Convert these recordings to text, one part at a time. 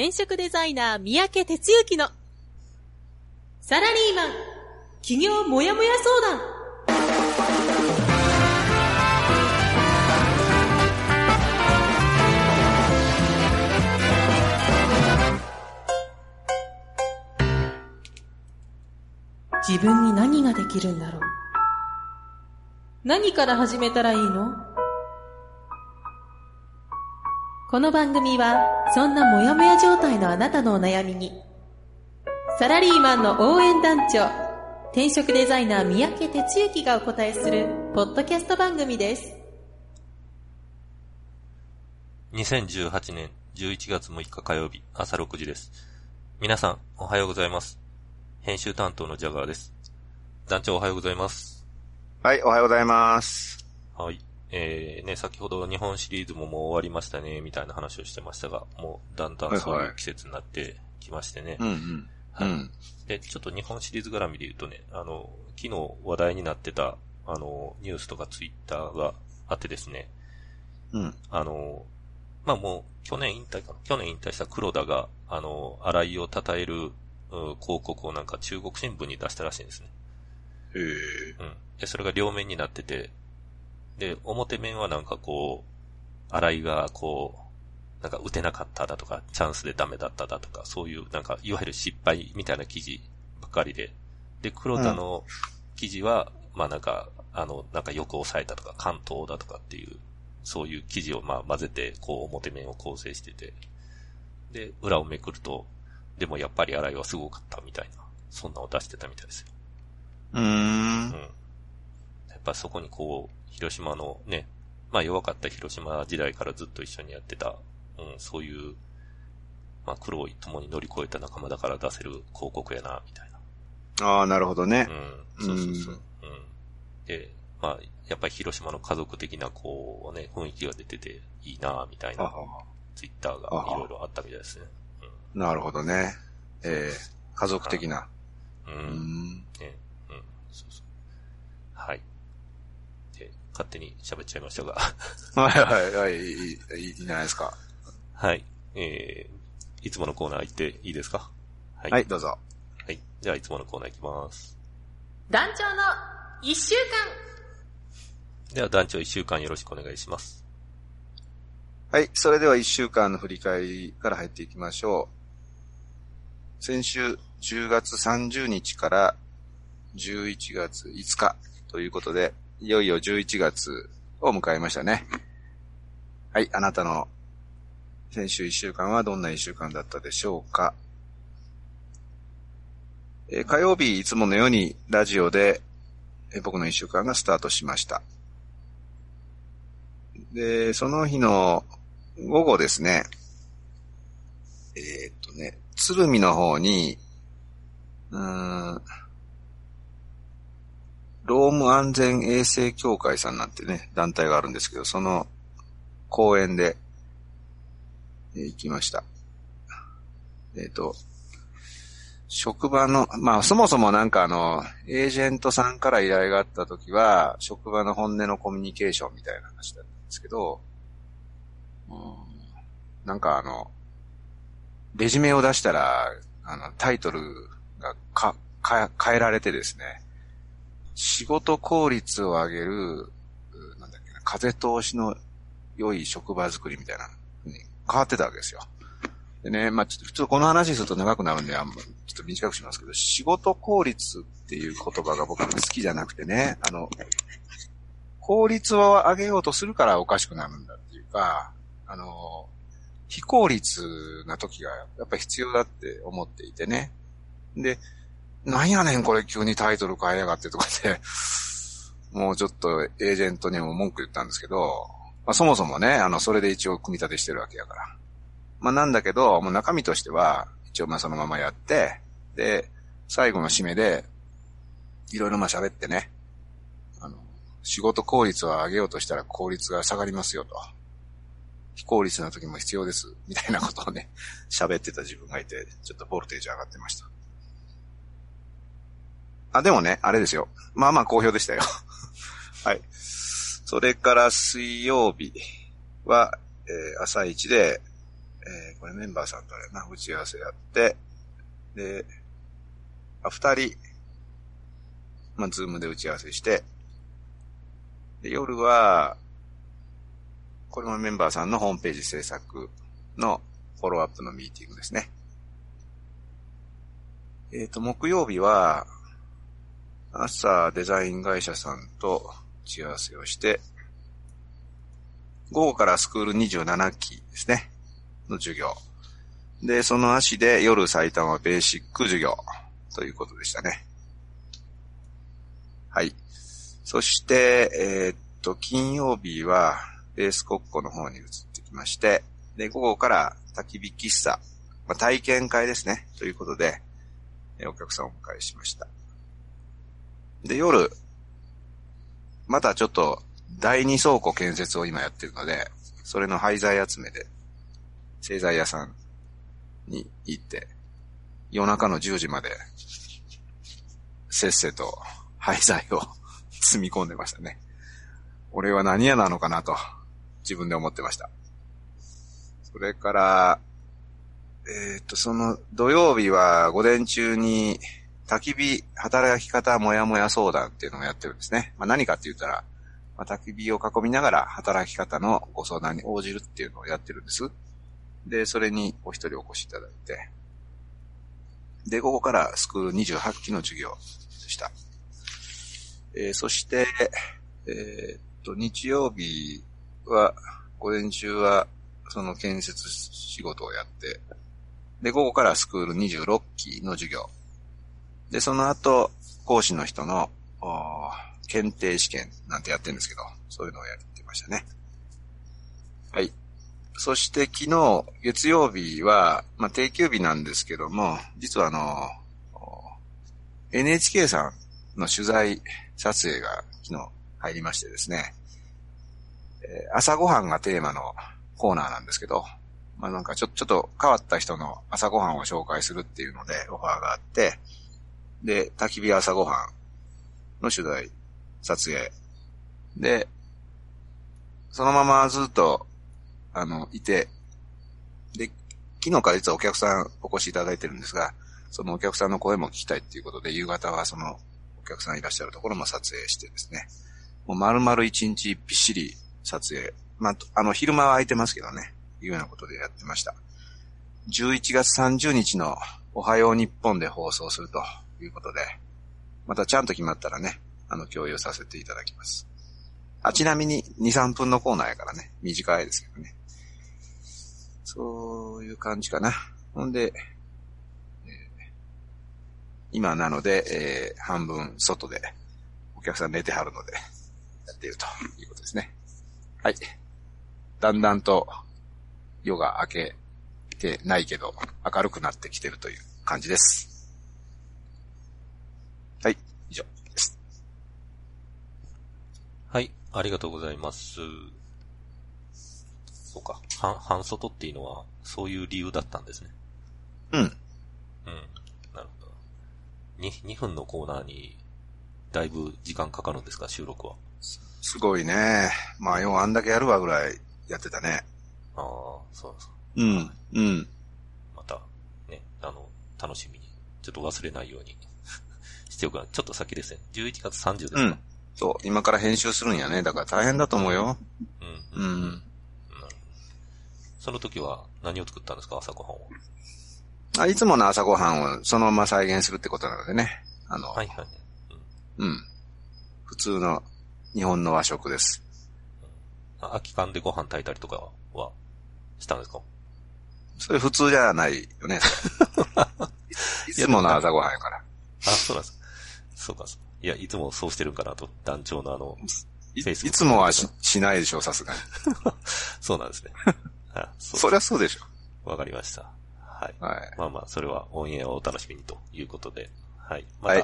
転職デザイナー三宅哲之のサラリーマン企業もやもや相談。自分に何ができるんだろう？何から始めたらいいの？この番組はそんなモヤモヤ状態のあなたのお悩みにサラリーマンの応援団長転職デザイナー三宅哲之がお答えするポッドキャスト番組です2018年11月6日火曜日朝6時です。皆さん、おはようございます。編集担当のジャガーです。団長おはようございます。はい、おはようございます。はい。えー、ね、先ほど日本シリーズももう終わりましたね、みたいな話をしてましたが、もうだんだんそういう季節になってきましてね。うんうん。はいうん。で、ちょっと日本シリーズ絡みで言うとね、あの、昨日話題になってた、あの、ニュースとかツイッターがあってですね、うん。あの、まあ、もう、去年引退かな？去年引退した黒田が、あの、荒井を称える、うん広告をなんか中国新聞に出したらしいんですね。へえ。うん。で、それが両面になってて、で、表面はなんかこう、荒井がこう、なんか打てなかっただとか、チャンスでダメだっただとか、そういうなんか、いわゆる失敗みたいな記事ばっかりで、で、黒田の記事は、まあなんか、あの、なんかよく抑えたとか、関東だとかっていう、そういう記事をまあ混ぜて、こう表面を構成してて、で、裏をめくると、でもやっぱり荒井はすごかったみたいな、そんなのを出してたみたいですよ。うーんうん。。やっぱそこにこう、広島のね、まあ弱かった広島時代からずっと一緒にやってた、うん、そういう、まあ苦労共に乗り越えた仲間だから出せる広告やな、みたいな。ああ、なるほどね。うん、そうそうそう。うん。で、まあ、やっぱり広島の家族的なこうね、雰囲気が出てていいな、みたいな、ツイッターがいろいろあったみたいですね。なるほどね。ええ家族的な。う。うんん。ね、うん、そうそう。はい。で、勝手に喋っちゃいましたが。はいはいはい、いい、いいじゃないですか。はい。えー、いつものコーナー行っていいですか？はい。はい、どうぞ。はい。じゃあ、いつものコーナー行きます。団長の一週では、団長一週間よろしくお願いします。はい、それでは一週間の振り返りから入っていきましょう。先週10月30日から11月5日ということで、いよいよ11月を迎えましたね。はい、あなたの先週一週間はどんな一週間だったでしょうか。えー火曜日いつものようにラジオで、えー僕の一週間がスタートしました。で、その日の午後ですね、えーっとね、鶴見の方に、うーん、ローム安全衛生協会さんなんてね、団体があるんですけど、その公園で、えー行きました。えーっと、職場の、まあそもそもなんかあの、エージェントさんから依頼があった時は、職場の本音のコミュニケーションみたいな話だったんですけど、うんなんかあの、レジュメを出したら、あの、タイトルがか、か、変えられてですね、仕事効率を上げる、なんだっけな、風通しの良い職場づくりみたいなに変わってたわけですよ。でね、まあちょっと普通この話すると長くなるんで、あんまちょっと短くしますけど、仕事効率っていう言葉が僕好きじゃなくてね、あの、効率を上げようとするからおかしくなるんだっていうか、あの、非効率な時がやっぱ必要だって思っていてね。で、なんやねんこれ急にタイトル変えやがってとかで、もうちょっとエージェントにも文句言ったんですけど、まあ、そもそもね、あの、それで一応組み立てしてるわけやから。まあなんだけど、もう中身としては、一応まあそのままやって、で、最後の締めで、いろいろまあ喋ってね、あの、仕事効率を上げようとしたら効率が下がりますよと。非効率な時も必要です。みたいなことをね、喋ってた自分がいて、ちょっとボルテージ上がってました。あ、でもね、あれですよ。まあまあ好評でしたよ。はい。それから水曜日は、えー朝一で、えー、これメンバーさんとあれな、打ち合わせやって、で、あ、二人、まあ、ズームで打ち合わせして、で、夜は、これもメンバーさんのホームページ制作のフォローアップのミーティングですね。えっ、ー、と、木曜日は、朝デザイン会社さんと打ち合わせをして、午後からスクール27期ですね、の授業。で、その足で夜埼玉ベーシック授業ということでしたね。はい。そして、えー、っと、金曜日はベース国庫の方に移ってきまして、で、午後から焚き火喫茶、まあ、体験会ですね、ということで、お客さんをお迎えしました。で、夜、またちょっと第二倉庫建設を今やってるので、それの廃材集めで、製材屋さんに行って、夜中の10時まで、せっせと廃材を 積み込んでましたね。俺は何屋なのかなと、自分で思ってました。それから、えー、っと、その土曜日は午前中に焚き火働き方もやもや相談っていうのをやってるんですね。まあ、何かって言ったら、まあ、焚き火を囲みながら働き方のご相談に応じるっていうのをやってるんです。で、それにお一人お越しいただいて、で、午後からスクール28期の授業でした。えー、そして、えー、っと、日曜日は、午前中は、その建設仕事をやって、で、午後からスクール26期の授業。で、その後、講師の人の、検定試験なんてやってるんですけど、そういうのをやってましたね。はい。そして昨日、月曜日は、まあ、定休日なんですけども、実はあの、NHK さんの取材撮影が昨日入りましてですね、え、朝ごはんがテーマのコーナーなんですけど、まあ、なんかちょ、ちょっと変わった人の朝ごはんを紹介するっていうのでオファーがあって、で、焚き火朝ごはんの取材、撮影。で、そのままずっと、あの、いて、で、昨日から実はお客さんお越しいただいてるんですが、そのお客さんの声も聞きたいっていうことで、夕方はそのお客さんいらっしゃるところも撮影してですね、もう丸々一日びっしり撮影。まあ、あの、昼間は空いてますけどね、いうようなことでやってました。11月30日のおはよう日本で放送するとということで、またちゃんと決まったらね、あの、共有させていただきます。あ、ちなみに2、3分のコーナーやからね、短いですけどね。そういう感じかな。ほんで、えー、今なので、えー、半分外でお客さん寝てはるので、やっているということですね。はい。だんだんと夜が明けてないけど、明るくなってきてるという感じです。はい、以上です。はい、ありがとうございます。そうか、半、半外っていうのは、そういう理由だったんですね。うん。うん。なるほど。2、2分のコーナーに、だいぶ時間かかるんですか、収録は。すごいね。まあ、よあんだけやるわぐらいやってたね。ああ、そうそう。うん、うん。また、ね、あの、楽しみに、ちょっと忘れないようにちょっと先ですね。11月30ですか、うん、そう、今から編集するんやね。だから大変だと思うよ。うん。うん。うん、その時は何を作ったんですか？朝ごはんを。あ、いつもの朝ごはんをそのまま再現するってことなのでね。あの、はいはい。うん。うん。普通の日本の和食です。空き缶でご飯炊いたりとかはしたんですか？それ普通じゃないよね。いつもの朝ごはんやから。あ、そうなんです。そうか、いや、いつもそうしてるんかなと、団長のあの、いいつもはししないでしょう、さすがに。そうなんですね。そそりゃそうでしょ。わかりました。はい。はい。まあまあ、それはオンエアをお楽しみにということで、はい。また、ね、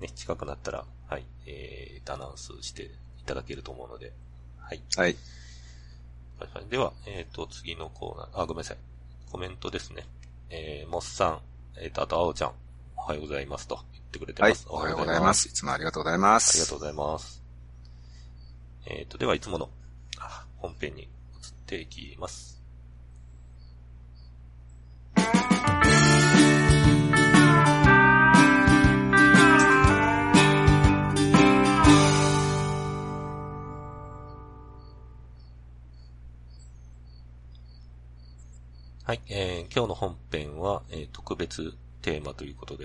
はい、近くなったら、はい、えー、アナウンスしていただけると思うので、はい。はい。では、えっ、ー、と、次のコーナー、あ、ごめんなさい。コメントですね。えー、モッさん、えっ、ー、と、あと、あおちゃん、おはようございますと言ってくれてます。はい、おはようございます。いつもありがとうございます。ありがとうございます。えっ、ー、と、では、いつもの本編に移っていきます。はい、えー、今日の本編は、えー、特別テーマということで、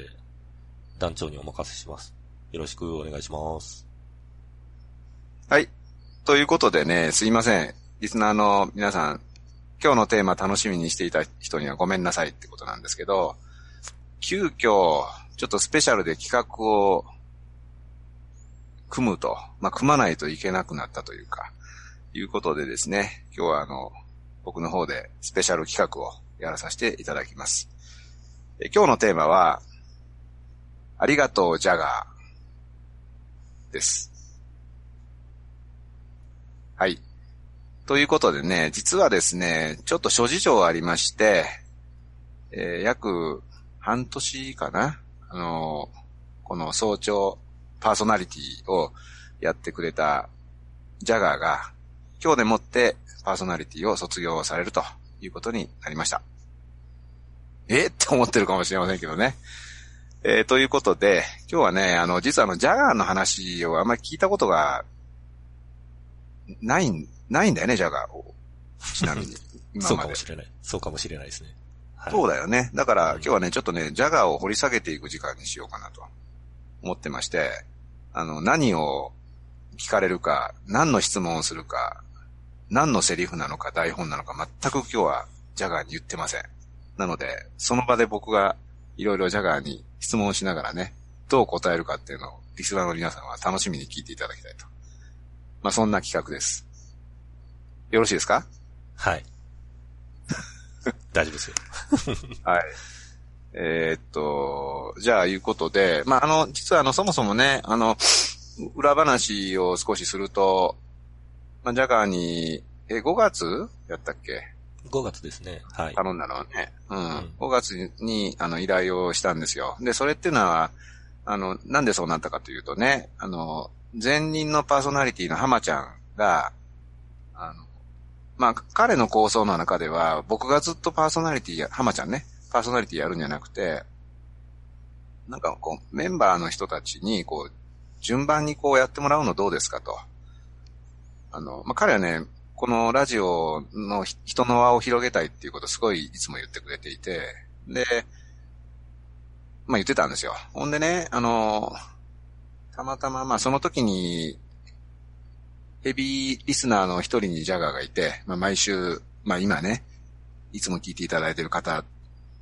団長にお任せします。よろしくお願いします。はい。ということでね、すいません。リスナーの皆さん、今日のテーマ楽しみにしていた人にはごめんなさいってことなんですけど、急遽、ちょっとスペシャルで企画を組むと、まあ、組まないといけなくなったというか、いうことでですね、今日はあの、僕の方でスペシャル企画をやらさせていただきます。え今日のテーマは、ありがとうジャガーです。はい。ということでね、実はですね、ちょっと諸事情ありまして、えー約半年かな？あのーこの早朝パーソナリティをやってくれたジャガーが、今日でもってパーソナリティを卒業されるということになりました。え？って思ってるかもしれませんけどね。えーということで、今日はね、あの、実はあの、ジャガーの話をあんまり聞いたことがないん、ないんだよね、ジャガーを。ちなみに。今そう。かもしれない。そうかもしれないですね。はい。そうだよね。だからうん今日はね、ちょっとね、ジャガーを掘り下げていく時間にしようかなと思ってまして、あの、何を聞かれるか、何の質問をするか、何のセリフなのか台本なのか全く今日はジャガーに言ってません。なので、その場で僕がいろいろジャガーに質問をしながらね、どう答えるかっていうのをリスナーの皆さんは楽しみに聞いていただきたいと。まあ、そんな企画です。よろしいですか？はい。大丈夫ですよ。はい。えーっと、じゃあ、いうことで、まあ、あの、実はあの、そもそもね、あの、裏話を少しすると、まあ、ジャガーに、え、5月やったっけ？5月ですね。はい。頼んだのはね。うん。ん5月に、あの、依頼をしたんですよ。で、それっていうのは、あの、なんでそうなったかというとね、あの、前任のパーソナリティの浜ちゃんが、あの、まあ、彼の構想の中では、僕がずっとパーソナリティや、浜ちゃんね、パーソナリティやるんじゃなくて、なんかこう、メンバーの人たちに、こう、順番にこうやってもらうのどうですかと。あの、まあ、彼はね、このラジオの人の輪を広げたいっていうことをすごいいつも言ってくれていて、で、まあ言ってたんですよ。ほんでね、あの、たまたままあその時に、ヘビーリスナーの一人にジャガーがいて、まあ毎週、まあ今ね、いつも聞いていただいてる方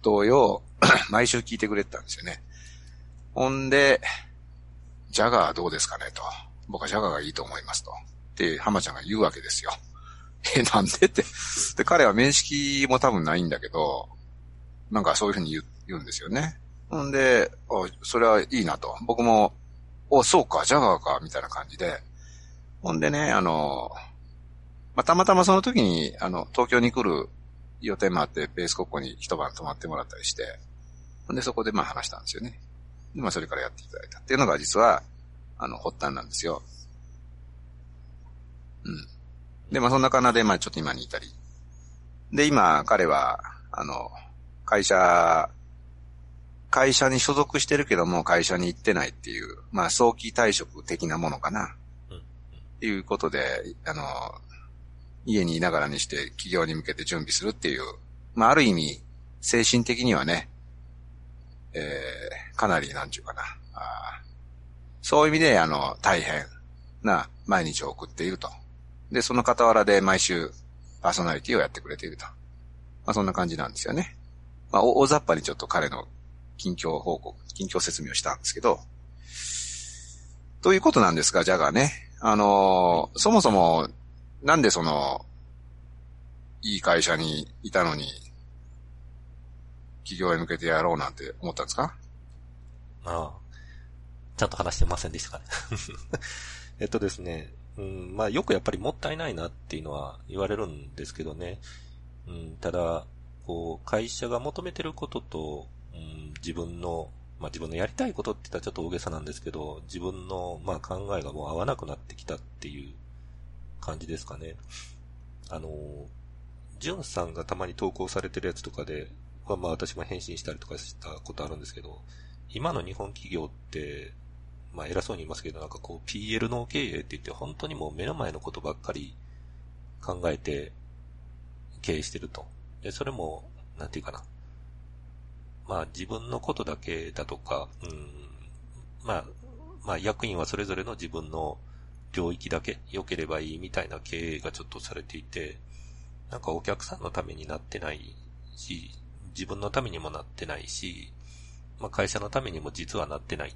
同様、毎週聞いてくれてたんですよね。ほんで、ジャガーどうですかねと。僕はジャガーがいいと思いますと。って、浜ちゃんが言うわけですよ。え、なんでって。で、彼は面識も多分ないんだけど、なんかそういうふうに言う言うんですよね。ほんで、あそれはいいなと。僕も、お、そうか、ジャガーか、みたいな感じで。ほんでね、あの、まあ、たまたまその時に、あの、東京に来る予定もあって、ベース国庫に一晩泊まってもらったりして、ほんでそこでまあ話したんですよね。で、まあそれからやっていただいたっていうのが実は、あの、発端なんですよ。うん。で、まあそんなかなで、まあちょっと今に至り。で、今、彼は、あの、会社、会社に所属してるけども会社に行ってないっていう、まあ早期退職的なものかな。うんっていうことで、あの、家にいながらにして企業に向けて準備するっていう、まあある意味、精神的にはね、えー、かなり、なんちゅうかな。あーそういう意味で、あの、大変な毎日を送っていると。で、その傍らで毎週パーソナリティをやってくれていると。まあそんな感じなんですよね。まあ、大雑把にちょっと彼の近況報告、近況説明をしたんですけど、ということなんですが、ジャガーね。あのーそもそも、なんでその、いい会社にいたのに、企業へ向けてやろうなんて思ったんですか？ああ。ちゃんと話してませんでしたかね。えっとですね。うん、まあよくやっぱりもったいないなっていうのは言われるんですけどね。うん、ただ、こう、会社が求めてることと、うん、自分の、まあ自分のやりたいことって言ったらちょっと大げさなんですけど、自分の、まあ考えがもう合わなくなってきたっていう感じですかね。あの、ジュンさんがたまに投稿されてるやつとかで、まあまあ私も返信したりとかしたことあるんですけど、今の日本企業って、まあ偉そうに言いますけど、なんかこう PL の経営って言って本当にもう目の前のことばっかり考えて経営してると。で、それも、なんていうかな。まあ自分のことだけだとか、うん、まあ、まあ役員はそれぞれの自分の領域だけ良ければいいみたいな経営がちょっとされていて、なんかお客さんのためになってないし、自分のためにもなってないし、まあ会社のためにも実はなってない。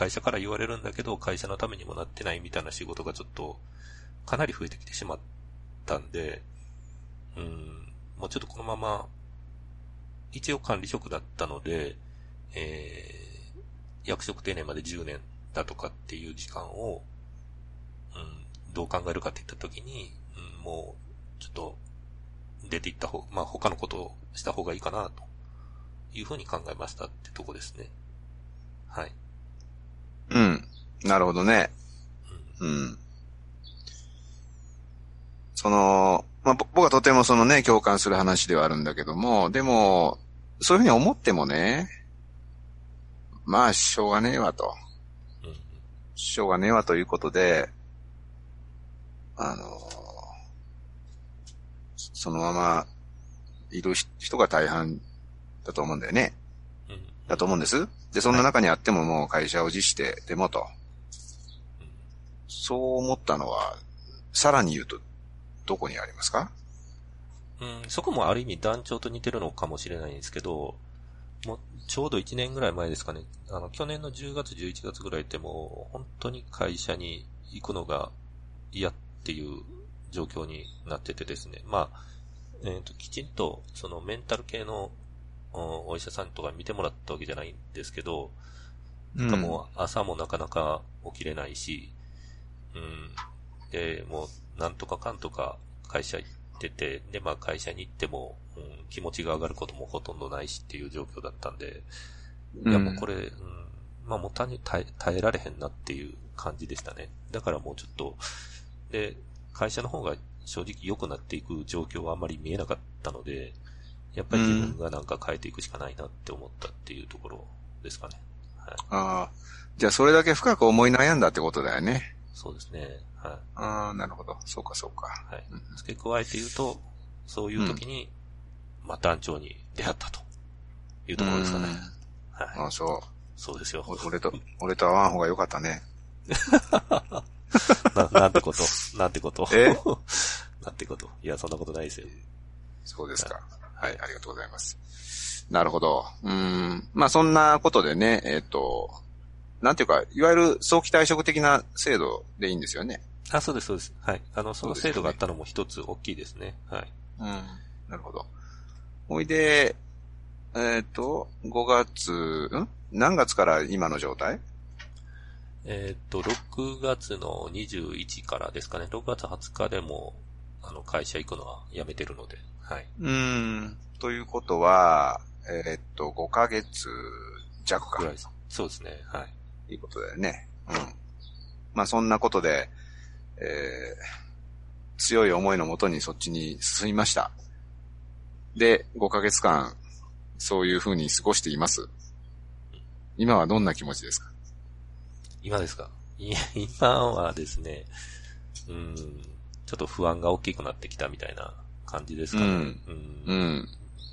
会社から言われるんだけど、会社のためにもなってないみたいな仕事がちょっと、かなり増えてきてしまったんで、うん、もうちょっとこのまま、一応管理職だったので、えー、役職定年まで10年だとかっていう時間を、うん、どう考えるかって言ったときに、うん、もう、ちょっと、出ていった方、まあ他のことをした方がいいかな、というふうに考えましたってとこですね。はい。うん。なるほどね。うん。その、まあ、僕はとてもそのね、共感する話ではあるんだけども、でも、そういうふうに思ってもね、まあ、しょうがねえわと。しょうがねえわということで、あの、そのままいる人が大半だと思うんだよね。だと思うんです。で、そんな中にあってももう会社を辞してでもと。そう思ったのは、さらに言うと、どこにありますか？うん、そこもある意味団長と似てるのかもしれないんですけど、もうちょうど1年ぐらい前ですかね。あの、去年の10月、11月ぐらいってもう、本当に会社に行くのが嫌っていう状況になっててですね。まあ、えっ、ー、と、きちんと、そのメンタル系のお医者さんとか見てもらったわけじゃないんですけど、うん、もう朝もなかなか起きれないし、うん。で、もう、なんとかかんとか会社行ってて、で、まあ会社に行っても、うん、気持ちが上がることもほとんどないしっていう状況だったんで、いやもうこれ、うん、まあもう単に耐え耐えられへんなっていう感じでしたね。だからもうちょっと、で、会社の方が正直良くなっていく状況はあんまり見えなかったので、やっぱり自分がなんか変えていくしかないなって思ったっていうところですかね。はい、ああ。じゃあそれだけ深く思い悩んだってことだよね。そうですね。はい。ああ、なるほど。そうかそうか。はい。付け加えて言うと、そういう時に、うん、まあ団長に出会ったというところですかね。はい。ああ、そう。そうですよ。俺と、俺と会わん方が良かったね。な、なんてこと？なんてこと？え？なんてこと？いや、そんなことないですよ。そうですか。はい、ありがとうございます。なるほど。うん。まあそんなことでね、えっ、ー、と、なんていうか、いわゆる早期退職的な制度でいいんですよね。あ、そうです、そうです。はい。あの、その制度があったのも一つ大きいですね。はい。うん。なるほど。ほいで、えっ、ー、と、5月、ん？何月から今の状態？えっ、と、6月の21からですかね。6月20日でも、あの、会社行くのはやめてるので。はい。うん。ということは、えー、っと、5ヶ月弱か。そうですね。はい。いいことだよね。うん。まあそんなことで、えー、強い思いのもとにそっちに進みました。で、5ヶ月間、そういう風に過ごしています。今はどんな気持ちですか？今ですか？いや、今はですね、うん、ちょっと不安が大きくなってきたみたいな感じですかね。うん。うん。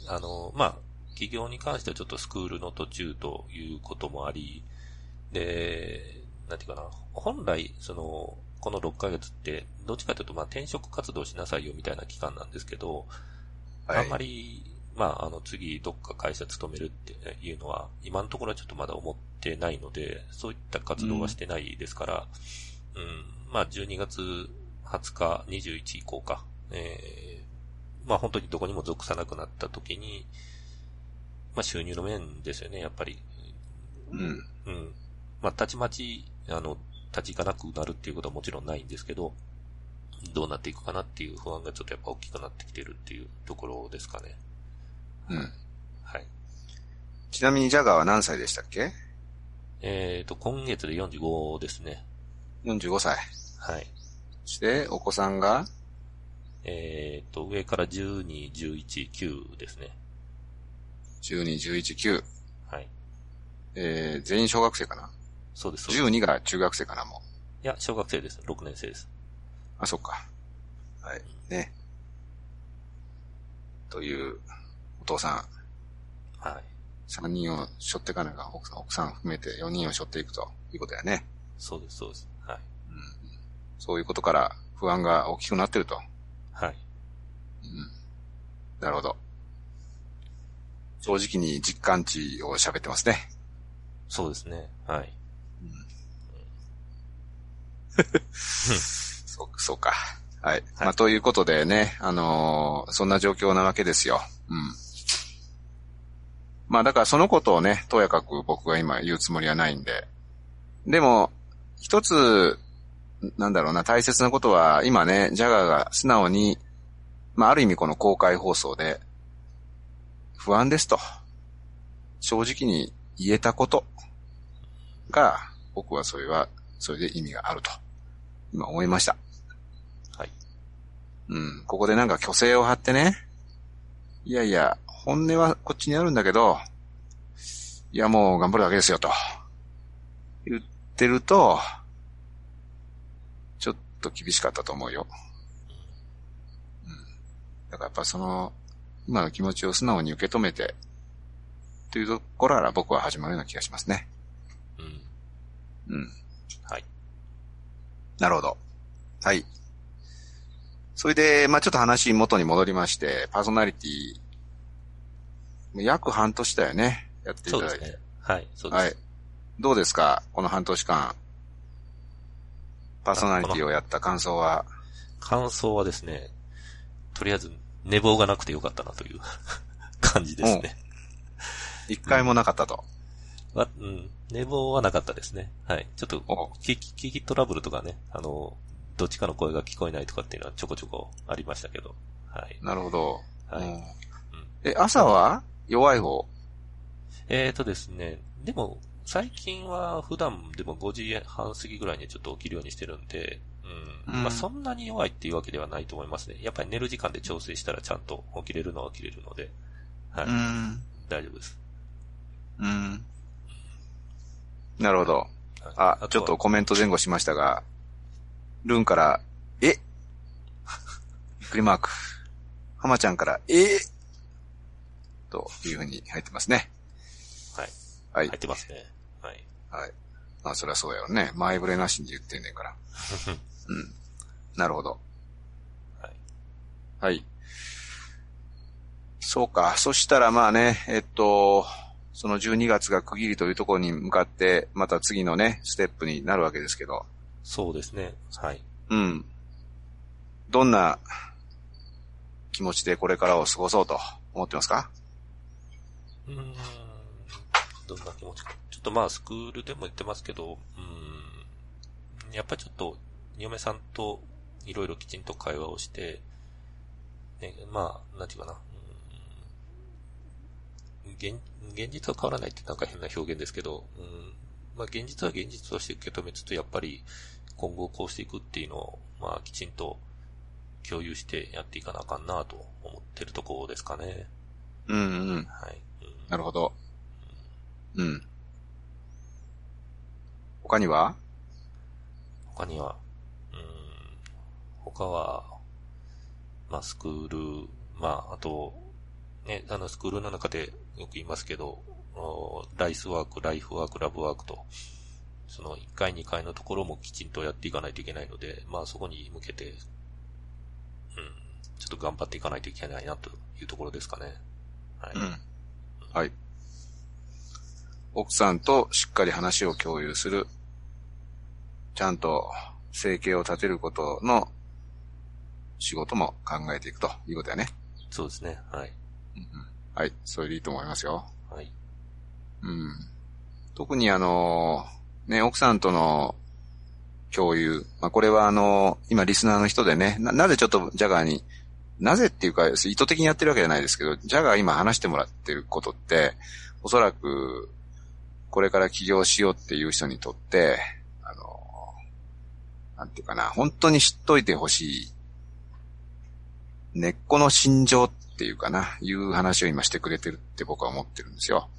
あの、まあ、企業に関してはちょっとスクールの途中ということもあり、で、なんていうかな、本来、その、この6ヶ月って、どっちかというと、まあ、転職活動しなさいよみたいな期間なんですけど、はい、あんまり、まあ、あの、次、どっか会社勤めるっていうのは、今のところはちょっとまだ思ってないので、そういった活動はしてないですから、うん、うん、まあ、12月20日、21以降か、えーまあ本当にどこにも属さなくなった時に、まあ収入の面ですよね、やっぱり。うん。うん。まあたちまち、あの、立ち行かなくなるっていうことはもちろんないんですけど、どうなっていくかなっていう不安がちょっとやっぱ大きくなってきてるっていうところですかね。うん。はい。ちなみにジャガーは何歳でしたっけえっ、ー、と、今月で45ですね。45歳。はい。そして、お子さんが？えっ、ー、と、上から12、11、9ですね。12、11、9。はい。えー、全員小学生かな？そうです。12が中学生かな、もう。いや、小学生です。6年生です。あ、そっか。はい。ね。というこ父さん、はい。3人を背負っていかないか、奥さん、奥さん含めて4人を背負っていくということやね。そうです、そうです。はい。そういうことから不安が大きくなってると。はい。うん。なるほど。正直に実感値を喋ってますね。そうですね。はい。そう、そうか。はい。はいまあ、ということでね、あのーそんな状況なわけですよ。うん。まあ、だからそのことをね、とやかく僕が今言うつもりはないんで。でも、一つ、なんだろうな、大切なことは、今ね、ジャガーが素直に、まあ、ある意味この公開放送で、不安ですと、正直に言えたことが、僕はそれは、それで意味があると、今思いました。はい。うん。ここでなんか虚勢を張ってね。いやいや、本音はこっちにあるんだけど、いやもう頑張るだけですよと。言ってると、と厳しかったと思うよ。うん。だからやっぱその、今の気持ちを素直に受け止めて、というところから僕は始まるような気がしますね。うん。うん。はい。なるほど。はい。それで、まあちょっと話元に戻りまして、パーソナリティ、約半年だよね。やっていただいて。そうですね。はい。そうです。はい。どうですか？この半年間。パーソナリティをやった感想は？感想はですね、とりあえず寝坊がなくてよかったなという 感じですね。一回もなかったと。わうん。寝坊はなかったですね。はい。ちょっとお、聞き、聞きトラブルとかね、あの、どっちかの声が聞こえないとかっていうのはちょこちょこありましたけど。はい。なるほど。はいうんえ、朝は？弱い方？えーとですね、でも、最近は普段でも5時半過ぎぐらいにちょっと起きるようにしてるんで、うん。うんまあそんなに弱いっていうわけではないと思いますね。やっぱり寝る時間で調整したらちゃんと起きれるのは起きれるので、はい。ん。大丈夫です。うん。なるほど。はいあ、はちょっとコメント前後しましたが、ルンから、え？びっくりマーク。浜ちゃんから、え？というふうに入ってますね。はい。はい入っ。てますね。はい。はい。まあ、そりゃそうやろね。前触れなしに言ってんねんから。うん。なるほど。はい。はい。そうか。そしたらまあね、えっと、その12月が区切りというところに向かって、また次のね、ステップになるわけですけど、そうですね。はい。うん。どんな気持ちでこれからを過ごそうと思ってますか？うーん。どんな気持ちか。とまあ、スクールでも言ってますけど、うーん。やっぱりちょっと、嫁さんといろいろきちんと会話をして、ね、まあ、なんていうかな。うーん現、現実は変わらないってなんか変な表現ですけど、うん、まあ現実は現実として受け止めつつ、やっぱり今後こうしていくっていうのを、まあきちんと共有してやっていかなあかんなと思ってるところですかね。うんうん。はい。うんなるほど。うん。他には？他には、うん、他は、まあ、スクール、まあ、あと、ね、あの、スクールの中でよく言いますけど、おライスワーク、ライフワーク、ラブワークと、その1回2回のところもきちんとやっていかないといけないので、まあそこに向けて、うん、ちょっと頑張っていかないといけないなというところですかね。はい。うん。はい。奥さんとしっかり話を共有する。ちゃんと生計を立てることの仕事も考えていくということだね。そうですね。はい。はい。それでいいと思いますよ。はい。うん。特にあの、ね、奥さんとの共有。まあ、これはあの、今リスナーの人でね、な、なぜちょっとジャガーに、なぜっていうか、意図的にやってるわけじゃないですけど、ジャガー今話してもらってることって、おそらく、これから起業しようっていう人にとって、なんていうかな、本当に知っといてほしい、根っこの心情っていうかな、いう話を今してくれてるって僕は思ってるんですよ。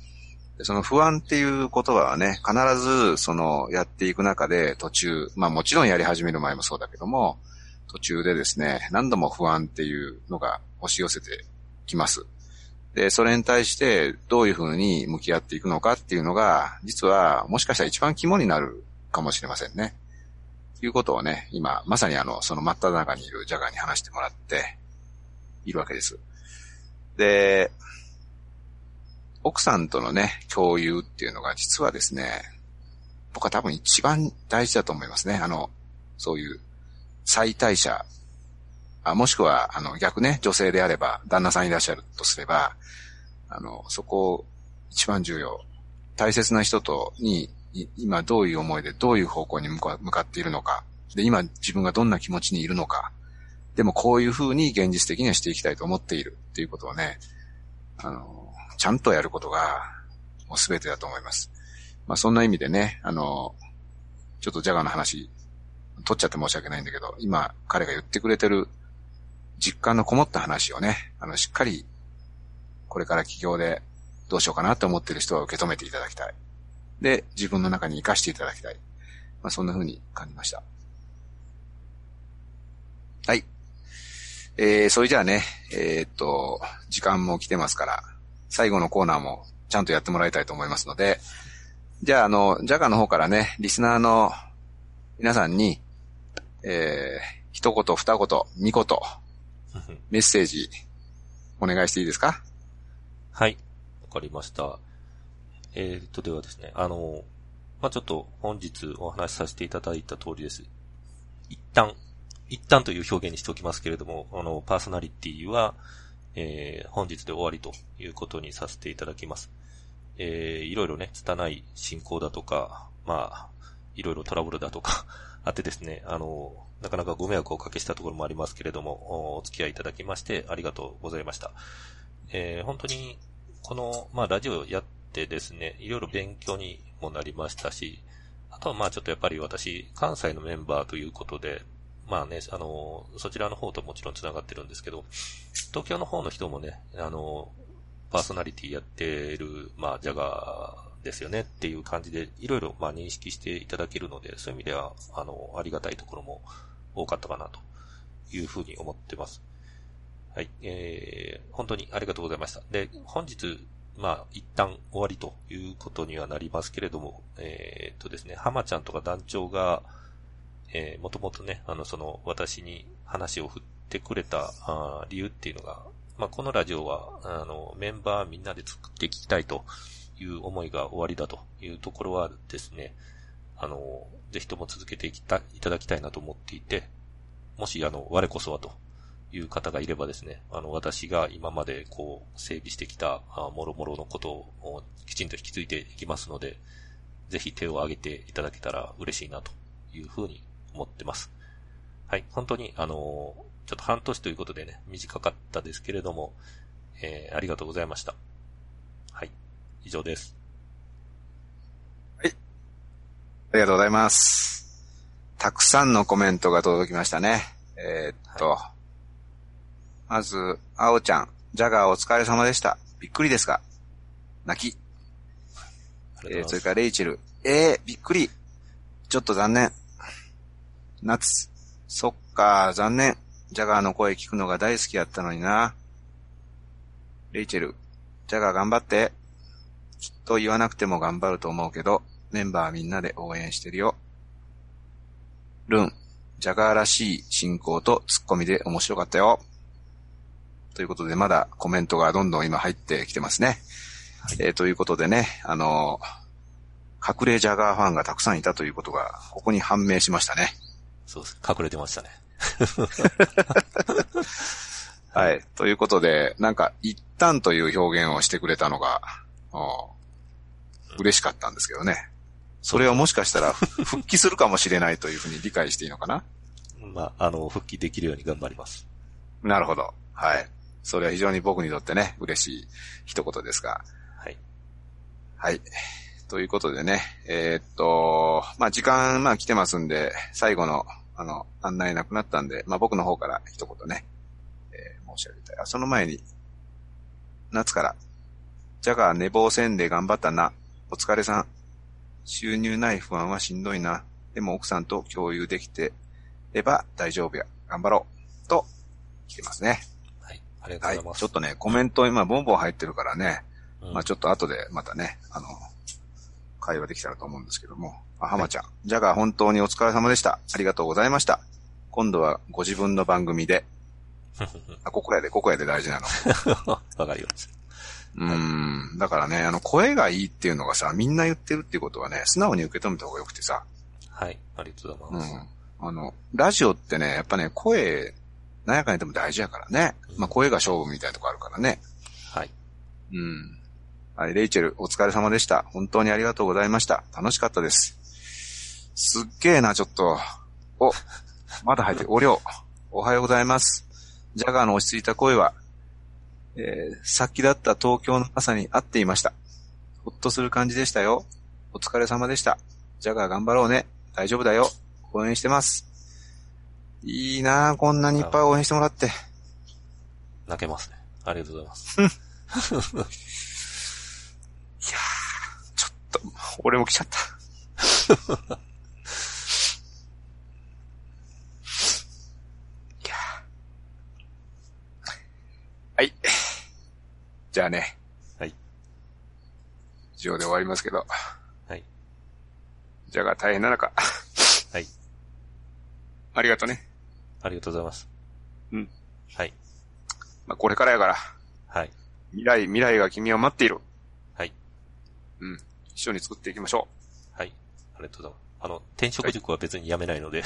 でその不安っていう言葉はね、必ずそのやっていく中で途中、まあもちろんやり始める前もそうだけども、途中でですね、何度も不安っていうのが押し寄せてきます。で、それに対してどういうふうに向き合っていくのかっていうのが、実はもしかしたら一番肝になるかもしれませんね。いうことをね、今、まさにあの、その真っ只中にいるジャガーに話してもらっているわけです。で、奥さんとのね、共有っていうのが実はですね、僕は多分一番大事だと思いますね。あの、そういう再退者、あもしくは、あの、逆ね、女性であれば、旦那さんいらっしゃるとすれば、あの、そこを一番重要。大切な人とに、今どういう思いでどういう方向に向かっているのか。で、今自分がどんな気持ちにいるのか。でもこういうふうに現実的にはしていきたいと思っているっていうことをね、あの、ちゃんとやることが、もう全てだと思います。まあそんな意味でね、あの、ちょっとジャガーの話、取っちゃって申し訳ないんだけど、今彼が言ってくれてる実感のこもった話をね、あの、しっかり、これから起業でどうしようかなと思ってる人は受け止めていただきたい。で、自分の中に活かしていただきたい。まあそんな風に感じました。はい。えー、それじゃあね、えー、っと、時間も来てますから、最後のコーナーもちゃんとやってもらいたいと思いますので、じゃあ、あの、ジャガの方からね、リスナーの皆さんに、えー、一言、二言、二言、メッセージ、お願いしていいですか？はい。わかりました。えー、っと、ではですね、あの、まあ、ちょっと本日お話しさせていただいた通りです。一旦、一旦という表現にしておきますけれども、あの、パーソナリティは、えー、本日で終わりということにさせていただきます。えー、いろいろね、拙い進行だとか、まあ、いろいろトラブルだとか あってですね、あの、なかなかご迷惑をおかけしたところもありますけれども、お付き合いいただきましてありがとうございました。えー、本当に、この、まあ、ラジオやってですね、いろいろ勉強にもなりましたし、あとはまあちょっとやっぱり私、関西のメンバーということで、まあね、あの、そちらの方ともちろん繋がってるんですけど、東京の方の人もね、あの、パーソナリティやってる、まあ、ジャガーですよねっていう感じで、いろいろ、まあ、認識していただけるので、そういう意味では、あの、ありがたいところも多かったかなというふうに思ってます。はい、えー、本当にありがとうございました。で、本日、まあ、一旦終わりということにはなりますけれども、えー、っとですね、浜ちゃんとか団長が、えー、もともとね、あの、その、私に話を振ってくれたあ理由っていうのが、まあ、このラジオは、あの、メンバーみんなで作っていきたいという思いが終わりだというところはですね、あの、ぜひとも続けていきた、いただきたいなと思っていて、もし、あの、我こそはという方がいればですね、あの、私が今までこう、整備してきた、あもろもろのことをきちんと引き継いでいきますので、ぜひ手を挙げていただけたら嬉しいなというふうに思ってます。はい。本当に、あのちょっと半年ということでね、短かったですけれども、えー、ありがとうございました。はい。以上です。はい。ありがとうございます。たくさんのコメントが届きましたね。えー、っと、はい、まず、あおちゃん、ジャガーお疲れ様でした。びっくりですが、泣き。えー、それからレイチェル、えー、びっくり。ちょっと残念。夏。そっか、残念。ジャガーの声聞くのが大好きやったのにな。レイチェル、ジャガー頑張って。きっと言わなくても頑張ると思うけど、メンバーみんなで応援してるよ。ルン、ジャガーらしい進行とツッコミで面白かったよ。ということで、まだコメントがどんどん今入ってきてますね。はい、えー、ということでね、あのー、隠れジャガーファンがたくさんいたということが、ここに判明しましたね。そうです。隠れてましたね。はい。ということで、なんか、一旦という表現をしてくれたのが、嬉しかったんですけどね。それをもしかしたら、復帰するかもしれないというふうに理解していいのかな？まあ、あの、復帰できるように頑張ります。なるほど。はい。それは非常に僕にとってね、嬉しい一言ですが。はい。はい。ということでね、えー、っと、まあ、時間、まあ、来てますんで、最後の、あの、案内なくなったんで、まあ、僕の方から一言ね、えー、申し上げたい。あ、その前に、夏から、じゃが寝坊せんで頑張ったな。お疲れさん。収入ない不安はしんどいな。でも奥さんと共有できてれば大丈夫や。頑張ろう。と、来てますね。はい。ありがとうはいございま。す。ちょっとね、コメント今ボンボン入ってるからね、うんまあちょっと後でまたね、あの、会話できたらと思うんですけども。あ、浜ちゃん。ジャガー本当にお疲れ様でした。ありがとうございました。今度はご自分の番組で、あ、ここやで、ここやで大事なの。わかりました。うーん。だからね、あの、声がいいっていうのがさ、みんな言ってるっていうことはね、素直に受け止めた方がよくてさ、はい。ありがとうございます。うん。あの、ラジオってね、やっぱね、声、なんやかんやっても大事やからね。まあ、声が勝負みたいなとこあるからね。はい。うん。はい、レイチェル、お疲れ様でした。本当にありがとうございました。楽しかったです。すっげえな、ちょっと。お、まだ入ってる。おりょう。おはようございます。ジャガーの落ち着いた声は、えー、さっきだった東京の朝に合っていました。ほっとする感じでしたよ。お疲れ様でした。ジャガー頑張ろうね。大丈夫だよ。応援してます。いいなあこんなにいっぱい応援してもらって。泣けますね。ありがとうございます。いやーちょっと、俺も来ちゃった。いやーはい。じゃあね。はい。以上で終わりますけど。はい。じゃが大変な中。はい。ありがとね。ありがとうございます。うん。はい。まあ、これからやから。はい。未来、未来が君を待っている。はい。うん。一緒に作っていきましょはい。ありがとうございます。あの、転職塾は別にやめないので、う。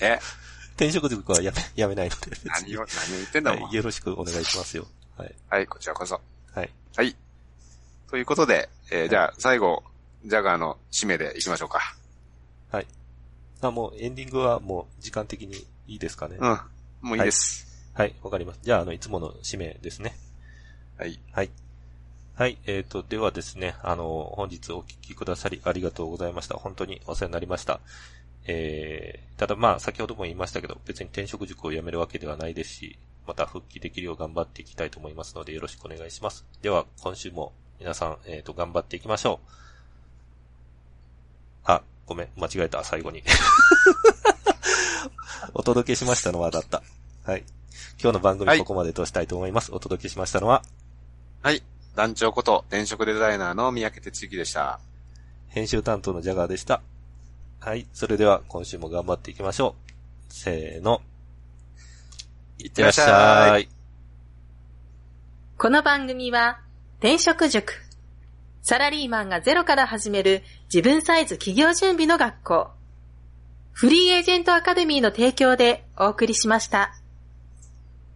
え？転職塾はやめ、やめないので、何を、何を言ってんだもん。はい。よろしくお願いしますよ。はい。はい、こちらこそ。はい。はい。ということで、えーじゃあ、最後、ジャガーの締めでいきましょうか。はい。あ、もうエンディングはもう時間的にいいですかね。うん。もういいです。はい、わかります。じゃあ、あの、いつもの締めですね。はい。はい。はい、えっ、と、ではですね、あの、本日お聞きくださりありがとうございました。本当にお世話になりました。えー、ただまあ、先ほども言いましたけど、別に転職塾を辞めるわけではないですし、また復帰できるよう頑張っていきたいと思いますので、よろしくお願いします。では、今週も皆さん、えっ、と、頑張っていきましょう。あ、ごめん、間違えた、最後に。お届けしましたのはだった。はい。今日の番組ここまでとしたいと思います。お届けしましたのは、はい。団長こと、転職デザイナーの三宅哲之でした。編集担当のジャガーでした。はい。それでは今週も頑張っていきましょう。せーの。いってらっしゃい。この番組は、転職塾。サラリーマンがゼロから始める自分サイズ企業準備の学校。フリーエージェントアカデミーの提供でお送りしました。